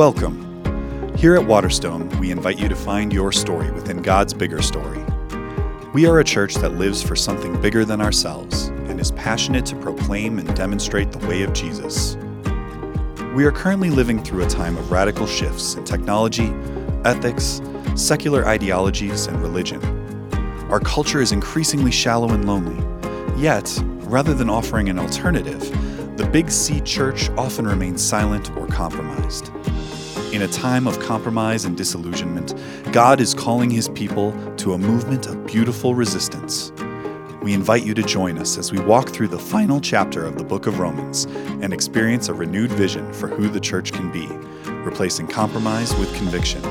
Welcome. Here at Waterstone, we invite you to find your story within God's bigger story. We are a church that lives for something bigger than ourselves and is passionate to proclaim and demonstrate the way of Jesus. We are currently living through a time of radical shifts in technology, ethics, secular ideologies, and religion. Our culture is increasingly shallow and lonely. Yet, rather than offering an alternative, the Big C church often remains silent or compromised. In a time of compromise and disillusionment, God is calling his people to a movement of beautiful resistance. We invite you to join us as we walk through the final chapter of the book of Romans and experience a renewed vision for who the church can be, replacing compromise with conviction.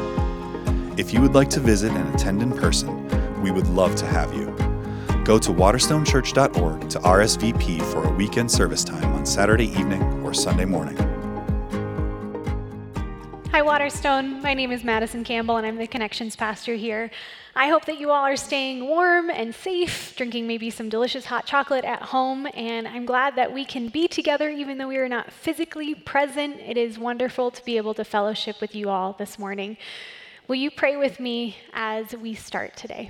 If you would like to visit and attend in person, we would love to have you. Go to waterstonechurch.org to RSVP for a weekend service time on Saturday evening or Sunday morning. Hi, Waterstone. My name is Madison Campbell, and I'm the Connections Pastor here. I hope that you all are staying warm and safe, drinking maybe some delicious hot chocolate at home, and I'm glad that we can be together even though we are not physically present. It is wonderful to be able to fellowship with you all this morning. Will you pray with me as we start today?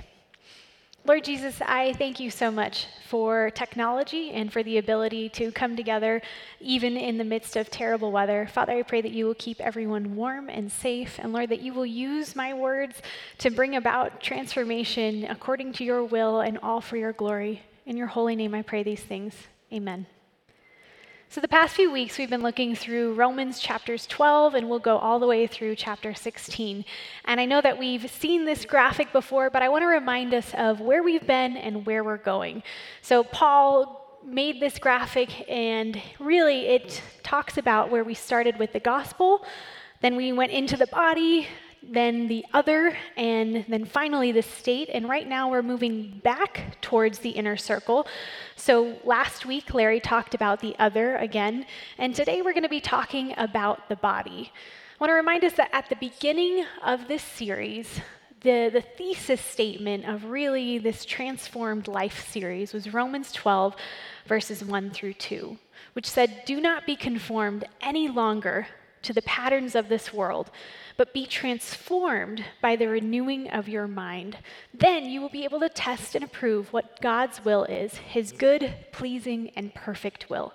Lord Jesus, I thank you so much for technology and for the ability to come together even in the midst of terrible weather. Father, I pray that you will keep everyone warm and safe, and Lord, that you will use my words to bring about transformation according to your will and all for your glory. In your holy name, I pray these things. Amen. So, the past few weeks, we've been looking through Romans chapters 12, and we'll go all the way through chapter 16. And I know that we've seen this graphic before, but I want to remind us of where we've been and where we're going. So, Paul made this graphic, and really it talks about where we started with the gospel. Then we went into the body, then the other, and then finally the state. And right now we're moving back towards the inner circle. So last week, Larry talked about the other again, and today we're going to be talking about the body. I want to remind us that at the beginning of this series, the, the thesis statement of really this transformed life series was Romans 12, verses 1 through 2, which said, Do not be conformed any longer to the patterns of this world but be transformed by the renewing of your mind. Then you will be able to test and approve what God's will is, his good, pleasing, and perfect will.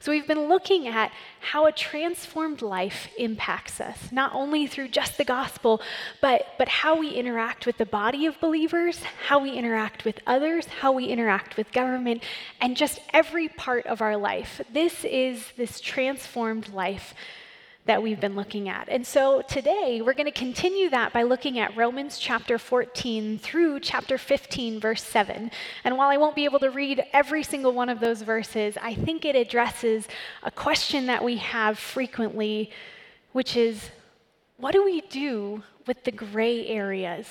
So, we've been looking at how a transformed life impacts us, not only through just the gospel, but, but how we interact with the body of believers, how we interact with others, how we interact with government, and just every part of our life. This is this transformed life that we've been looking at. And so today we're going to continue that by looking at Romans chapter 14 through chapter 15, verse 7. And while I won't be able to read every single one of those verses, I think it addresses a question that we have frequently, which is what do we do with the gray areas?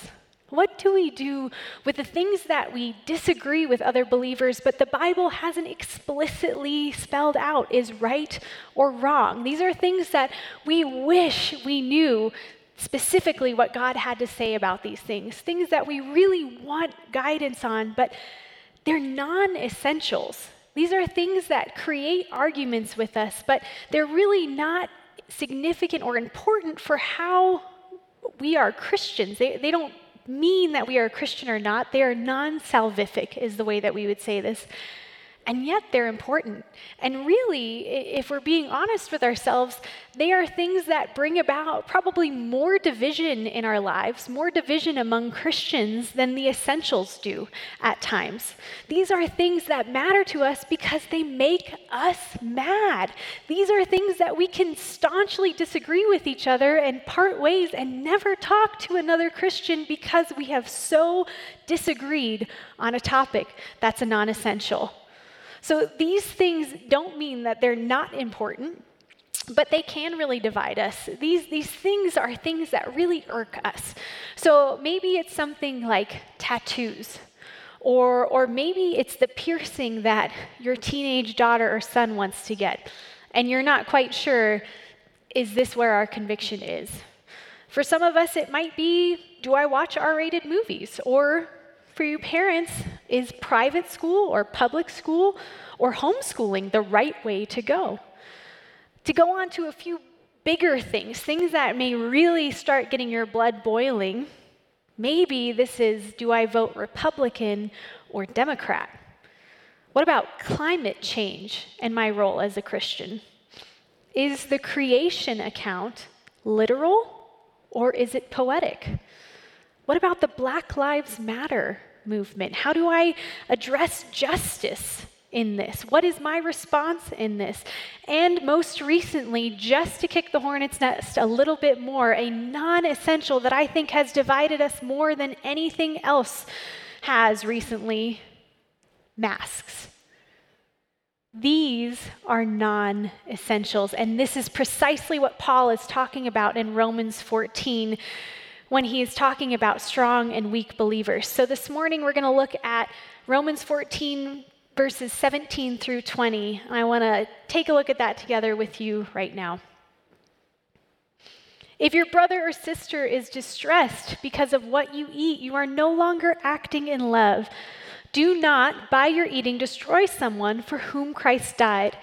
What do we do with the things that we disagree with other believers, but the Bible hasn't explicitly spelled out is right or wrong? These are things that we wish we knew specifically what God had to say about these things, things that we really want guidance on, but they're non essentials. These are things that create arguments with us, but they're really not significant or important for how we are Christians. They, they don't mean that we are a Christian or not. They are non salvific, is the way that we would say this. And yet they're important. And really, if we're being honest with ourselves, they are things that bring about probably more division in our lives, more division among Christians than the essentials do at times. These are things that matter to us because they make us mad. These are things that we can staunchly disagree with each other and part ways and never talk to another Christian because we have so disagreed on a topic that's a non essential. So these things don't mean that they're not important, but they can really divide us. These, these things are things that really irk us. So maybe it's something like tattoos. Or, or maybe it's the piercing that your teenage daughter or son wants to get, and you're not quite sure is this where our conviction is? For some of us, it might be do I watch R rated movies? Or for your parents, is private school or public school or homeschooling the right way to go? To go on to a few bigger things, things that may really start getting your blood boiling, maybe this is do I vote Republican or Democrat? What about climate change and my role as a Christian? Is the creation account literal or is it poetic? What about the Black Lives Matter movement? How do I address justice in this? What is my response in this? And most recently, just to kick the hornet's nest a little bit more, a non essential that I think has divided us more than anything else has recently masks. These are non essentials, and this is precisely what Paul is talking about in Romans 14 when he is talking about strong and weak believers. So this morning we're going to look at Romans 14, verses 17 through 20. I want to take a look at that together with you right now. If your brother or sister is distressed because of what you eat, you are no longer acting in love. Do not, by your eating, destroy someone for whom Christ died.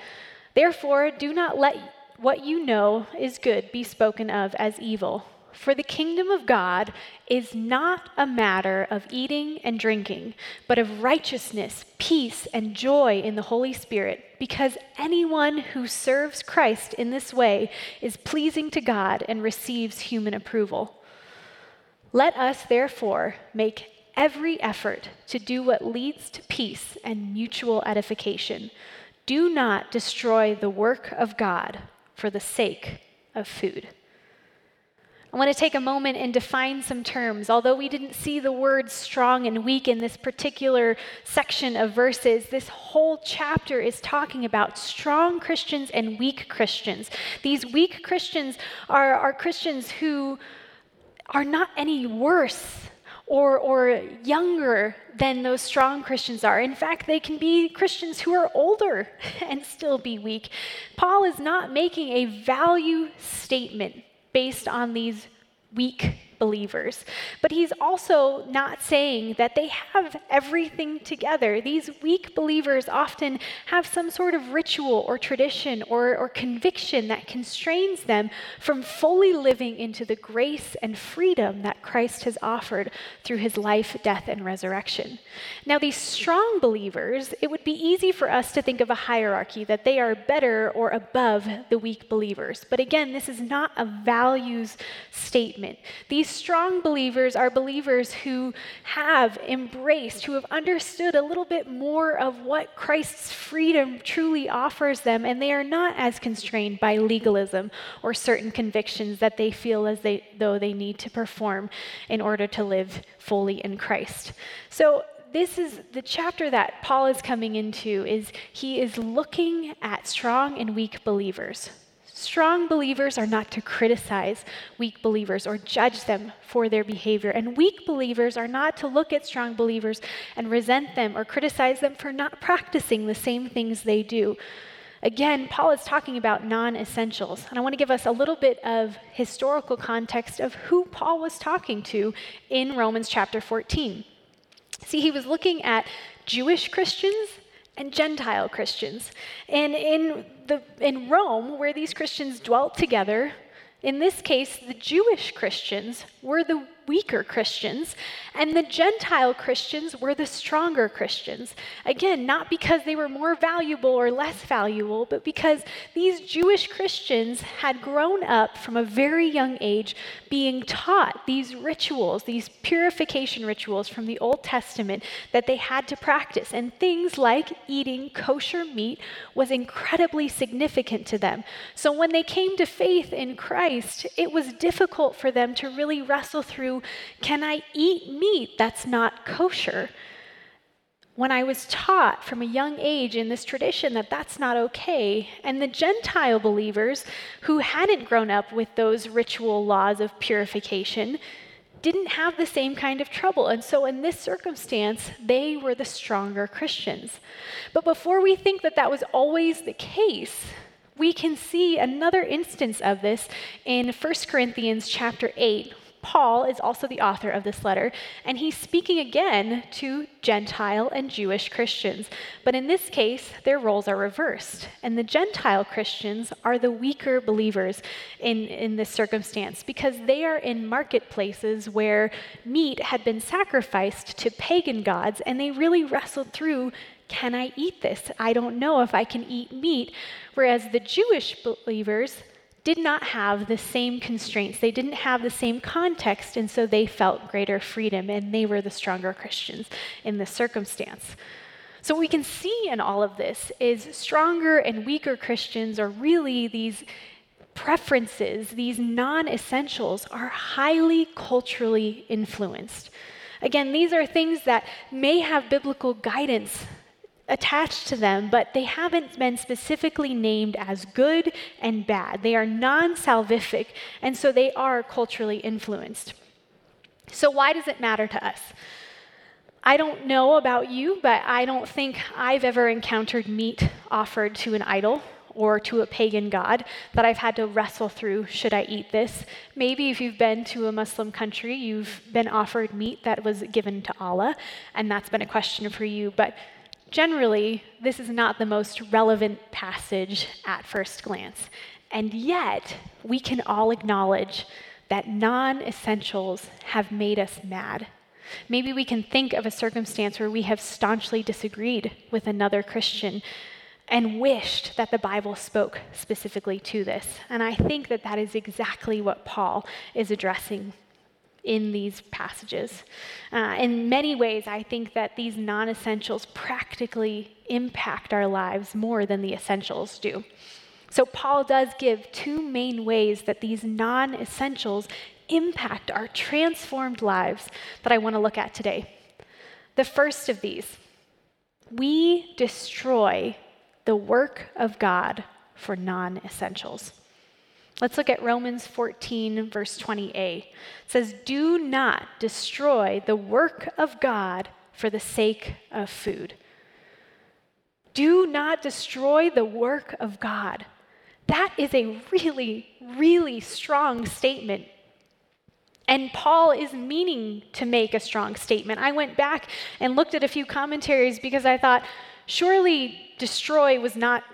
Therefore, do not let what you know is good be spoken of as evil. For the kingdom of God is not a matter of eating and drinking, but of righteousness, peace, and joy in the Holy Spirit, because anyone who serves Christ in this way is pleasing to God and receives human approval. Let us, therefore, make every effort to do what leads to peace and mutual edification. Do not destroy the work of God for the sake of food. I want to take a moment and define some terms. Although we didn't see the words strong and weak in this particular section of verses, this whole chapter is talking about strong Christians and weak Christians. These weak Christians are, are Christians who are not any worse or, or younger than those strong Christians are. In fact, they can be Christians who are older and still be weak. Paul is not making a value statement based on these weak believers. But he's also not saying that they have everything together. These weak believers often have some sort of ritual or tradition or, or conviction that constrains them from fully living into the grace and freedom that Christ has offered through his life, death, and resurrection. Now, these strong believers, it would be easy for us to think of a hierarchy that they are better or above the weak believers. But again, this is not a values statement. These strong believers are believers who have embraced, who have understood a little bit more of what Christ's freedom truly offers them, and they are not as constrained by legalism or certain convictions that they feel as they, though they need to perform in order to live fully in Christ. So, this is the chapter that Paul is coming into is he is looking at strong and weak believers Strong believers are not to criticize weak believers or judge them for their behavior. And weak believers are not to look at strong believers and resent them or criticize them for not practicing the same things they do. Again, Paul is talking about non essentials. And I want to give us a little bit of historical context of who Paul was talking to in Romans chapter 14. See, he was looking at Jewish Christians and Gentile Christians. And in, the, in Rome, where these Christians dwelt together, in this case, the Jewish Christians were the weaker Christians, and the Gentile Christians were the stronger Christians. Again, not because they were more valuable or less valuable, but because these Jewish Christians had grown up from a very young age being taught these rituals, these purification rituals from the Old Testament that they had to practice. And things like eating kosher meat was incredibly significant to them. So when they came to faith in Christ, it was difficult for them to really wrestle through can I eat meat that's not kosher? When I was taught from a young age in this tradition that that's not okay, and the Gentile believers who hadn't grown up with those ritual laws of purification didn't have the same kind of trouble. And so, in this circumstance, they were the stronger Christians. But before we think that that was always the case, we can see another instance of this in 1 Corinthians chapter 8, Paul is also the author of this letter, and he's speaking again to Gentile and Jewish Christians. But in this case, their roles are reversed, and the Gentile Christians are the weaker believers in, in this circumstance because they are in marketplaces where meat had been sacrificed to pagan gods, and they really wrestled through can I eat this? I don't know if I can eat meat. Whereas the Jewish believers, did not have the same constraints. They didn't have the same context, and so they felt greater freedom, and they were the stronger Christians in this circumstance. So, what we can see in all of this is stronger and weaker Christians are really these preferences, these non essentials, are highly culturally influenced. Again, these are things that may have biblical guidance attached to them, but they haven't been specifically named as good and bad. They are non salvific, and so they are culturally influenced. So, why does it matter to us? I don't know about you, but I don't think I've ever encountered meat offered to an idol or to a pagan god that I've had to wrestle through should I eat this. Maybe if you've been to a Muslim country, you've been offered meat that was given to Allah, and that's been a question for you. But Generally, this is not the most relevant passage at first glance. And yet, we can all acknowledge that non essentials have made us mad. Maybe we can think of a circumstance where we have staunchly disagreed with another Christian and wished that the Bible spoke specifically to this. And I think that that is exactly what Paul is addressing in these passages. Uh, in many ways, I think that these non essentials practically impact our lives more than the essentials do. So, Paul does give two main ways that these non essentials impact our transformed lives that I want to look at today. The first of these, we destroy the work of God for non essentials. Let's look at Romans 14, verse 20a. It says, Do not destroy the work of God for the sake of food. Do not destroy the work of God. That is a really, really strong statement. And Paul is meaning to make a strong statement. I went back and looked at a few commentaries because I thought, surely destroy was not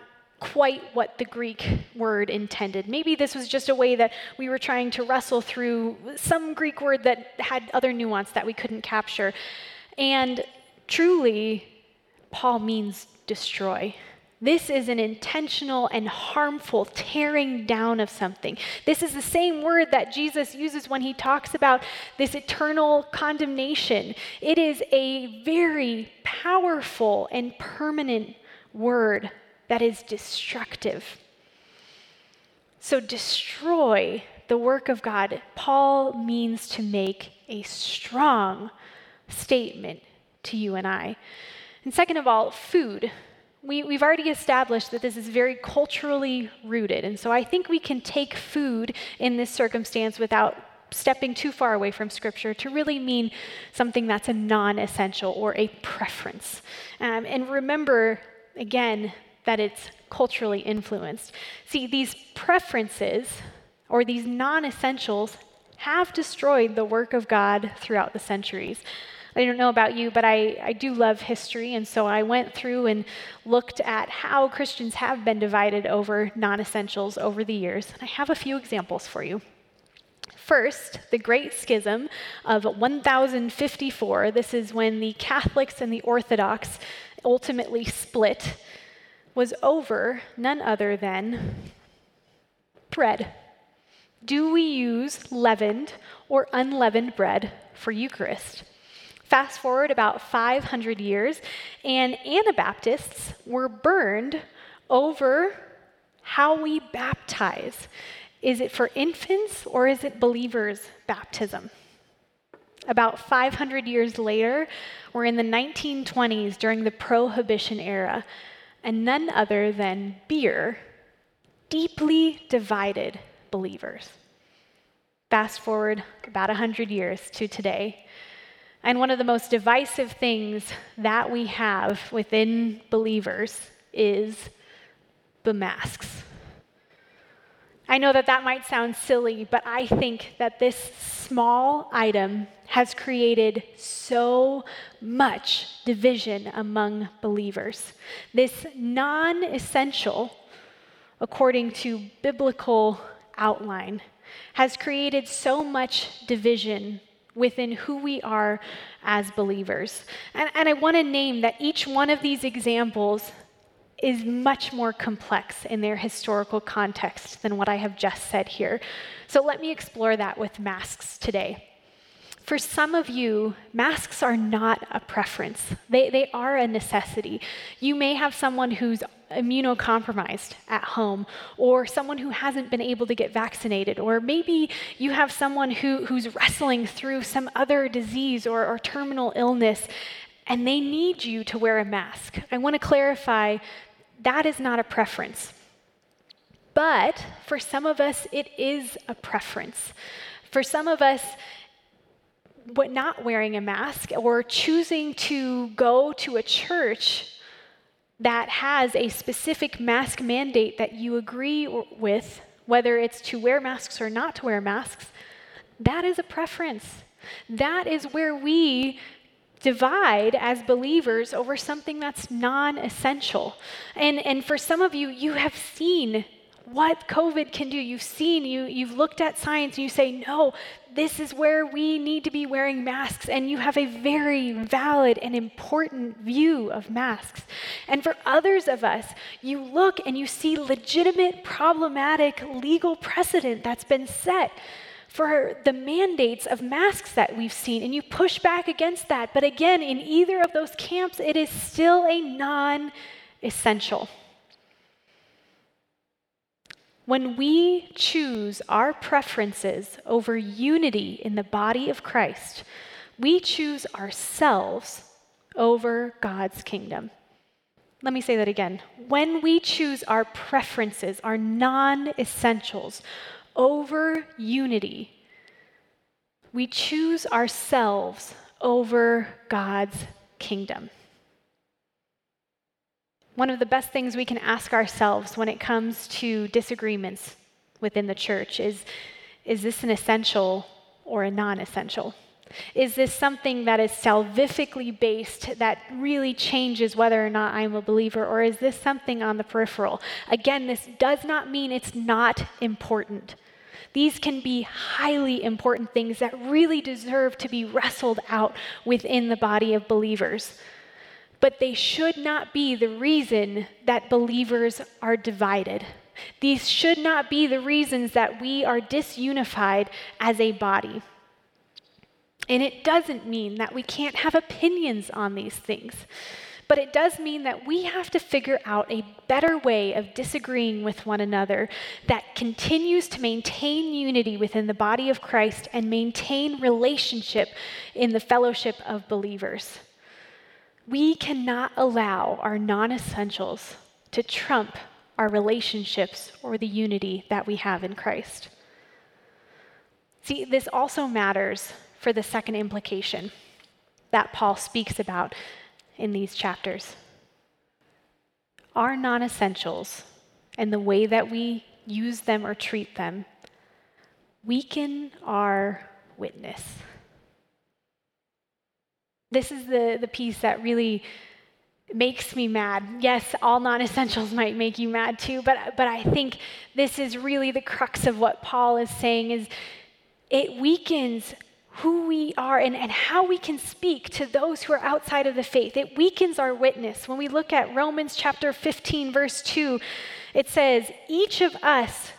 quite what the Greek word intended. Maybe this was just a way that we were trying to wrestle through some Greek word that had other nuance that we couldn't capture. And truly, Paul means destroy. This is an intentional and harmful tearing down of something. This is the same word that Jesus uses when he talks about this eternal condemnation. It is a very powerful and permanent word that is destructive. So, destroy the work of God. Paul means to make a strong statement to you and I. And second of all, food. We, we've already established that this is very culturally rooted. And so I think we can take food in this circumstance without stepping too far away from Scripture to really mean something that's a non essential or a preference. Um, and remember, again, that it's culturally influenced. See, these preferences or these non essentials have destroyed the work of God throughout the centuries. I don't know about you, but I, I do love history, and so I went through and looked at how Christians have been divided over non essentials over the years. And I have a few examples for you. First, the Great Schism of 1054. This is when the Catholics and the Orthodox ultimately split was over none other than bread. Do we use leavened or unleavened bread for Eucharist? Fast forward about 500 years, and Anabaptists were burned over how we baptize. Is it for infants or is it believers' baptism? About 500 years later, we're in the 1920s during the Prohibition era and none other than beer deeply divided believers. Fast forward about 100 years to today. And one of the most divisive things that we have within believers is the masks. I know that that might sound silly, but I think that this small item has created so much division among believers. This non essential, according to biblical outline, has created so much division within who we are as believers. And, and I want to name that each one of these examples is much more complex in their historical context than what I have just said here. So let me explore that with masks today. For some of you, masks are not a preference, they, they are a necessity. You may have someone who's immunocompromised at home, or someone who hasn't been able to get vaccinated, or maybe you have someone who, who's wrestling through some other disease or, or terminal illness, and they need you to wear a mask. I want to clarify that is not a preference. But for some of us, it is a preference. For some of us, what not wearing a mask or choosing to go to a church that has a specific mask mandate that you agree with, whether it's to wear masks or not to wear masks, that is a preference. That is where we divide as believers over something that's non essential. And, and for some of you, you have seen what COVID can do. You've seen, you, you've looked at science, and you say, no, this is where we need to be wearing masks. And you have a very valid and important view of masks. And for others of us, you look and you see legitimate, problematic legal precedent that's been set for the mandates of masks that we've seen, and you push back against that. But again, in either of those camps, it is still a non essential. When we choose our preferences over unity in the body of Christ, we choose ourselves over God's kingdom. Let me say that again. When we choose our preferences, our non essentials, over unity. We choose ourselves over God's kingdom. One of the best things we can ask ourselves when it comes to disagreements within the church is is this an essential or a non essential? Is this something that is salvifically based that really changes whether or not I'm a believer, or is this something on the peripheral? Again, this does not mean it's not important. These can be highly important things that really deserve to be wrestled out within the body of believers. But they should not be the reason that believers are divided. These should not be the reasons that we are disunified as a body. And it doesn't mean that we can't have opinions on these things. But it does mean that we have to figure out a better way of disagreeing with one another that continues to maintain unity within the body of Christ and maintain relationship in the fellowship of believers. We cannot allow our non essentials to trump our relationships or the unity that we have in Christ. See, this also matters for the second implication that Paul speaks about in these chapters. Our non essentials and the way that we use them or treat them weaken our witness. This is the, the piece that really makes me mad. Yes, all non essentials might make you mad too, but, but I think this is really the crux of what Paul is saying is it weakens who we are and, and how we can speak to those who are outside of the faith. It weakens our witness. When we look at Romans chapter 15, verse 2, it says, Each of us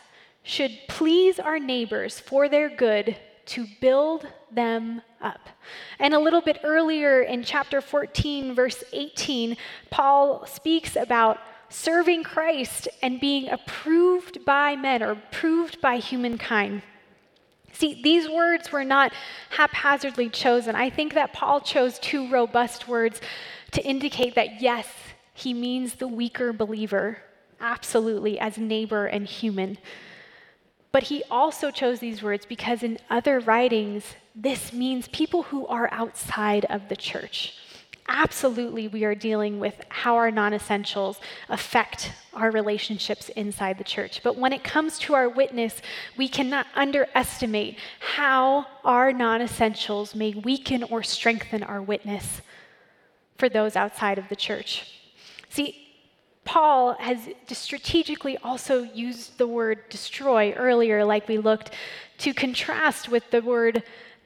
should please our neighbors for their good to build them up. And a little bit earlier in chapter 14, verse 18, Paul speaks about serving Christ and being approved by men or approved by humankind. See, these words were not haphazardly chosen. I think that Paul chose two robust words to indicate that, yes, he means the weaker believer, absolutely, as neighbor and human. But he also chose these words because in other writings, this means people who are outside of the church, absolutely we are dealing with how our non essentials affect our relationships inside the church. But when it comes to our witness, we cannot underestimate how our non essentials may weaken or strengthen our witness for those outside of the church. See, Paul has strategically also used the word destroy earlier, like we looked, to contrast with the word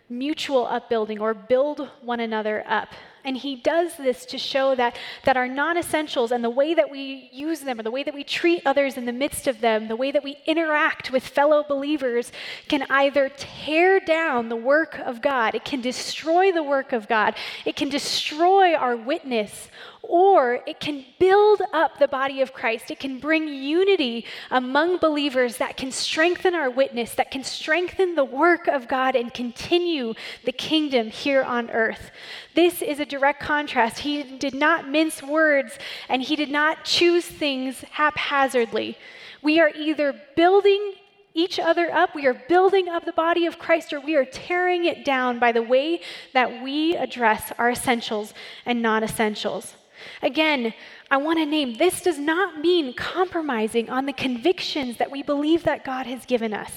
mutual upbuilding or build one another up. And he does this to show that, that our non essentials and the way that we use them, or the way that we treat others in the midst of them, the way that we interact with fellow believers can either tear down the work of God, it can destroy the work of God, it can destroy our witness, or it can build up the body of Christ. It can bring unity among believers that can strengthen our witness, that can strengthen the work of God and continue the kingdom here on earth. This is a direct contrast. He did not mince words and he did not choose things haphazardly. We are either building each other up, we are building up the body of Christ, or we are tearing it down by the way that we address our essentials and non essentials. Again, I want to name this does not mean compromising on the convictions that we believe that God has given us.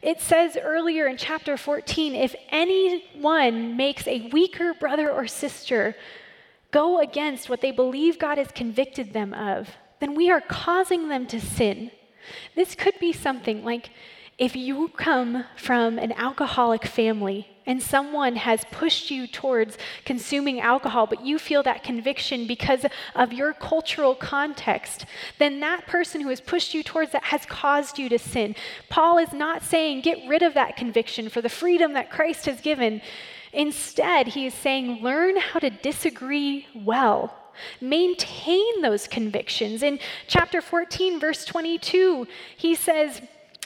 It says earlier in chapter 14 if anyone makes a weaker brother or sister go against what they believe God has convicted them of, then we are causing them to sin. This could be something like if you come from an alcoholic family and someone has pushed you towards consuming alcohol, but you feel that conviction because of your cultural context, then that person who has pushed you towards that has caused you to sin. Paul is not saying get rid of that conviction for the freedom that Christ has given. Instead, he is saying learn how to disagree well. Maintain those convictions. In chapter 14, verse 22, he says,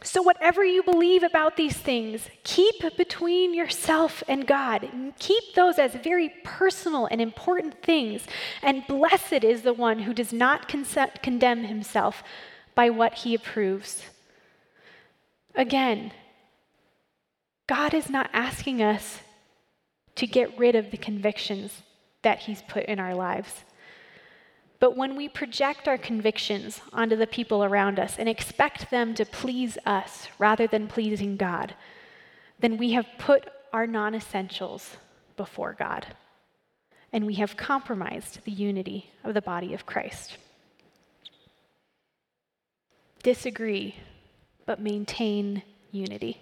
so, whatever you believe about these things, keep between yourself and God. Keep those as very personal and important things. And blessed is the one who does not condemn himself by what he approves. Again, God is not asking us to get rid of the convictions that he's put in our lives. But when we project our convictions onto the people around us and expect them to please us rather than pleasing God, then we have put our non essentials before God. And we have compromised the unity of the body of Christ. Disagree, but maintain unity.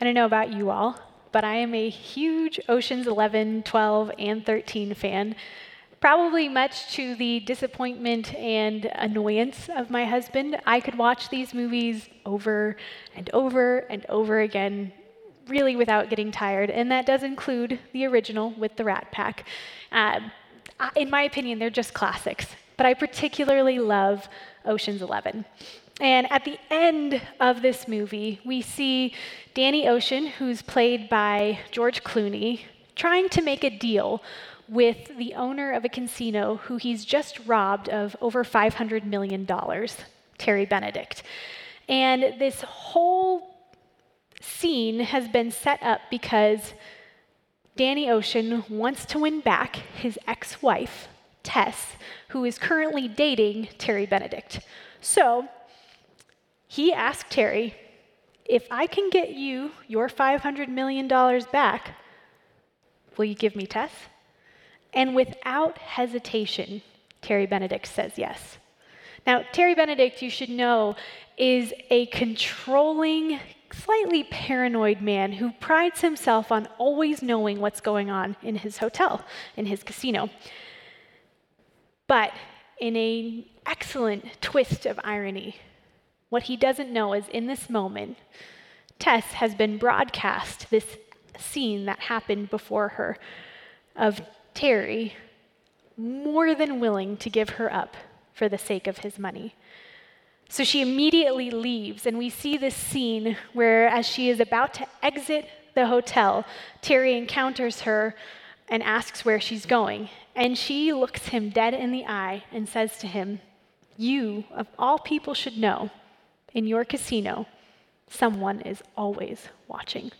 I don't know about you all, but I am a huge Oceans 11, 12, and 13 fan probably much to the disappointment and annoyance of my husband, I could watch these movies over and over and over again, really without getting tired. And that does include the original with the Rat Pack. Uh, in my opinion, they're just classics. But I particularly love Ocean's Eleven. And at the end of this movie, we see Danny Ocean, who's played by George Clooney, trying to make a deal with the owner of a casino who he's just robbed of over $500 million, Terry Benedict. And this whole scene has been set up because Danny Ocean wants to win back his ex wife, Tess, who is currently dating Terry Benedict. So he asked Terry, if I can get you your $500 million back, will you give me Tess? And without hesitation, Terry Benedict says yes. Now, Terry Benedict, you should know, is a controlling, slightly paranoid man who prides himself on always knowing what's going on in his hotel, in his casino. But in an excellent twist of irony, what he doesn't know is in this moment, Tess has been broadcast this scene that happened before her of Terry more than willing to give her up for the sake of his money. So she immediately leaves, and we see this scene where, as she is about to exit the hotel, Terry encounters her and asks where she's going. And she looks him dead in the eye and says to him, You, of all people, should know in your casino, someone is always watching.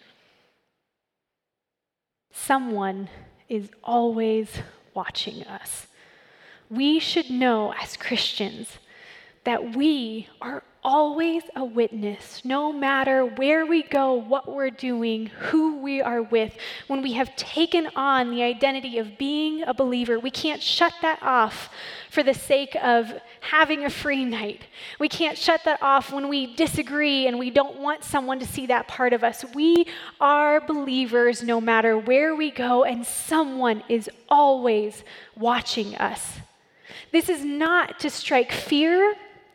Someone is always watching us. We should know as Christians that we are always a witness, no matter where we go, what we're doing, who we are with. When we have taken on the identity of being a believer, we can't shut that off for the sake of having a free night. We can't shut that off when we disagree and we don't want someone to see that part of us. We are believers no matter where we go, and someone is always watching us. This is not to strike fear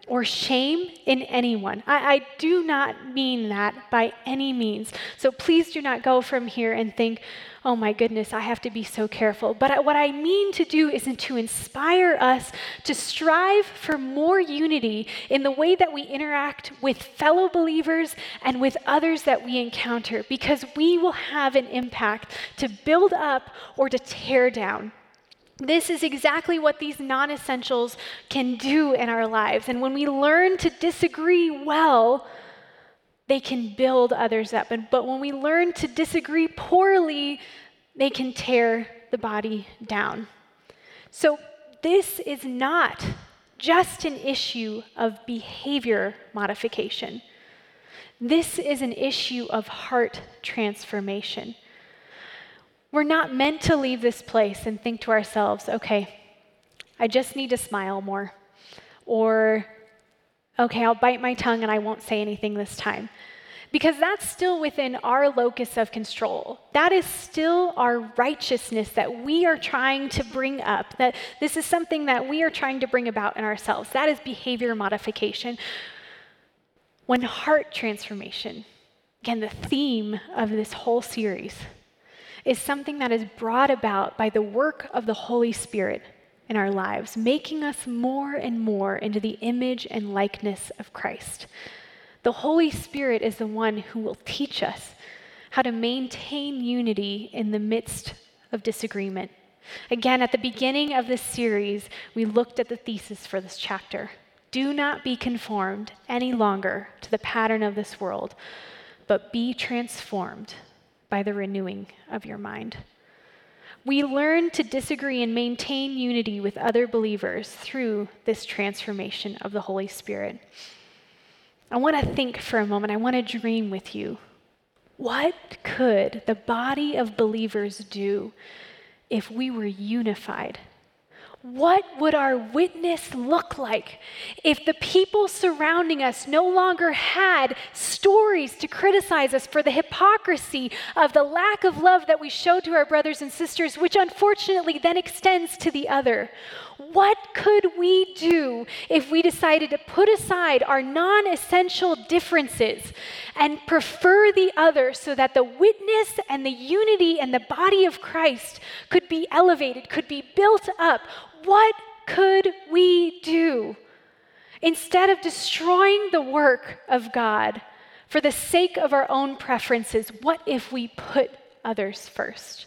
or shame in anyone. I, I, do not mean that by any means. So please do not go from here and think, oh my goodness, I have to be so careful. But what I mean to do is to inspire us to strive for more unity in the way that we interact with fellow believers and with others that we encounter, because we will have an impact to build up or to tear down. This is exactly what these non essentials can do in our lives. And when we learn to disagree well, they can build others up. But when we learn to disagree poorly, they can tear the body down. So, this is not just an issue of behavior modification. This is an issue of heart transformation. We're not meant to leave this place and think to ourselves, okay, I just need to smile more. Or, okay, I'll bite my tongue and I won't say anything this time. Because that's still within our locus of control. That is still our righteousness that we are trying to bring up. That this is something that we are trying to bring about in ourselves. That is behavior modification. When heart transformation, again, the theme of this whole series, is something that is brought about by the work of the Holy Spirit in our lives, making us more and more into the image and likeness of Christ. The Holy Spirit is the one who will teach us how to maintain unity in the midst of disagreement. Again, at the beginning of this series, we looked at the thesis for this chapter. Do not be conformed any longer to the pattern of this world, but be transformed by the renewing of your mind. We learn to disagree and maintain unity with other believers through this transformation of the Holy Spirit. I want to think for a moment, I want to dream with you. What could the body of believers do if we were unified what would our witness look like if the people surrounding us no longer had stories to criticize us for the hypocrisy of the lack of love that we show to our brothers and sisters, which unfortunately then extends to the other? What could we do if we decided to put aside our non essential differences and prefer the other so that the witness and the unity and the body of Christ could be elevated, could be built up? What could we do? Instead of destroying the work of God for the sake of our own preferences, what if we put others first?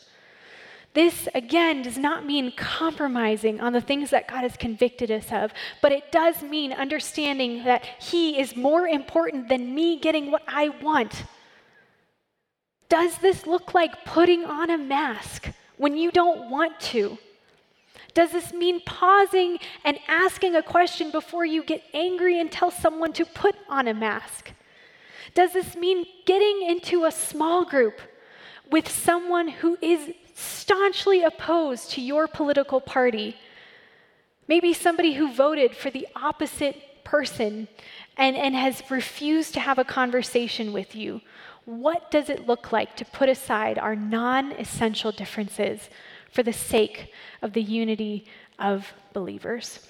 This, again, does not mean compromising on the things that God has convicted us of, but it does mean understanding that He is more important than me getting what I want. Does this look like putting on a mask when you don't want to? Does this mean pausing and asking a question before you get angry and tell someone to put on a mask? Does this mean getting into a small group with someone who is staunchly opposed to your political party? Maybe somebody who voted for the opposite person and, and has refused to have a conversation with you. What does it look like to put aside our non essential differences for the sake of the unity of believers.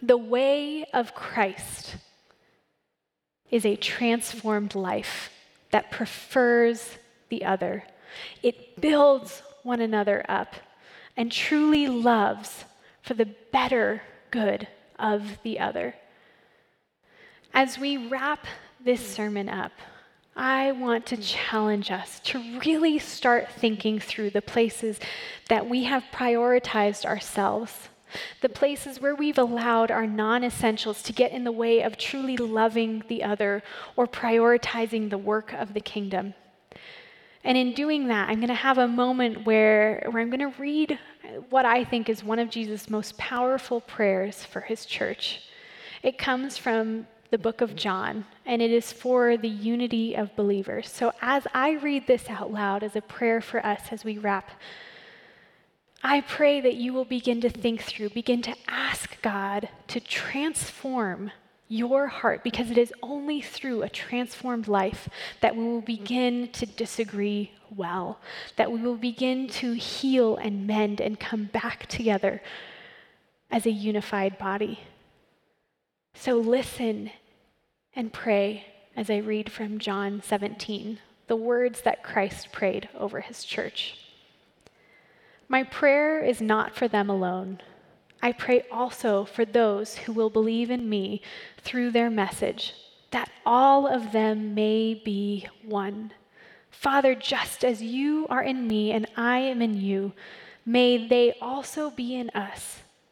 The way of Christ is a transformed life that prefers the other. It builds one another up and truly loves for the better good of the other. As we wrap this sermon up, I want to challenge us to really start thinking through the places that we have prioritized ourselves, the places where we've allowed our non essentials to get in the way of truly loving the other or prioritizing the work of the kingdom. And in doing that, I'm going to have a moment where, where I'm going to read what I think is one of Jesus' most powerful prayers for his church. It comes from the book of John, and it is for the unity of believers. So as I read this out loud as a prayer for us as we wrap, I pray that you will begin to think through, begin to ask God to transform your heart, because it is only through a transformed life that we will begin to disagree well, that we will begin to heal and mend and come back together as a unified body. So listen and pray as I read from John 17, the words that Christ prayed over his church. My prayer is not for them alone. I pray also for those who will believe in me through their message, that all of them may be one. Father, just as you are in me and I am in you, may they also be in us,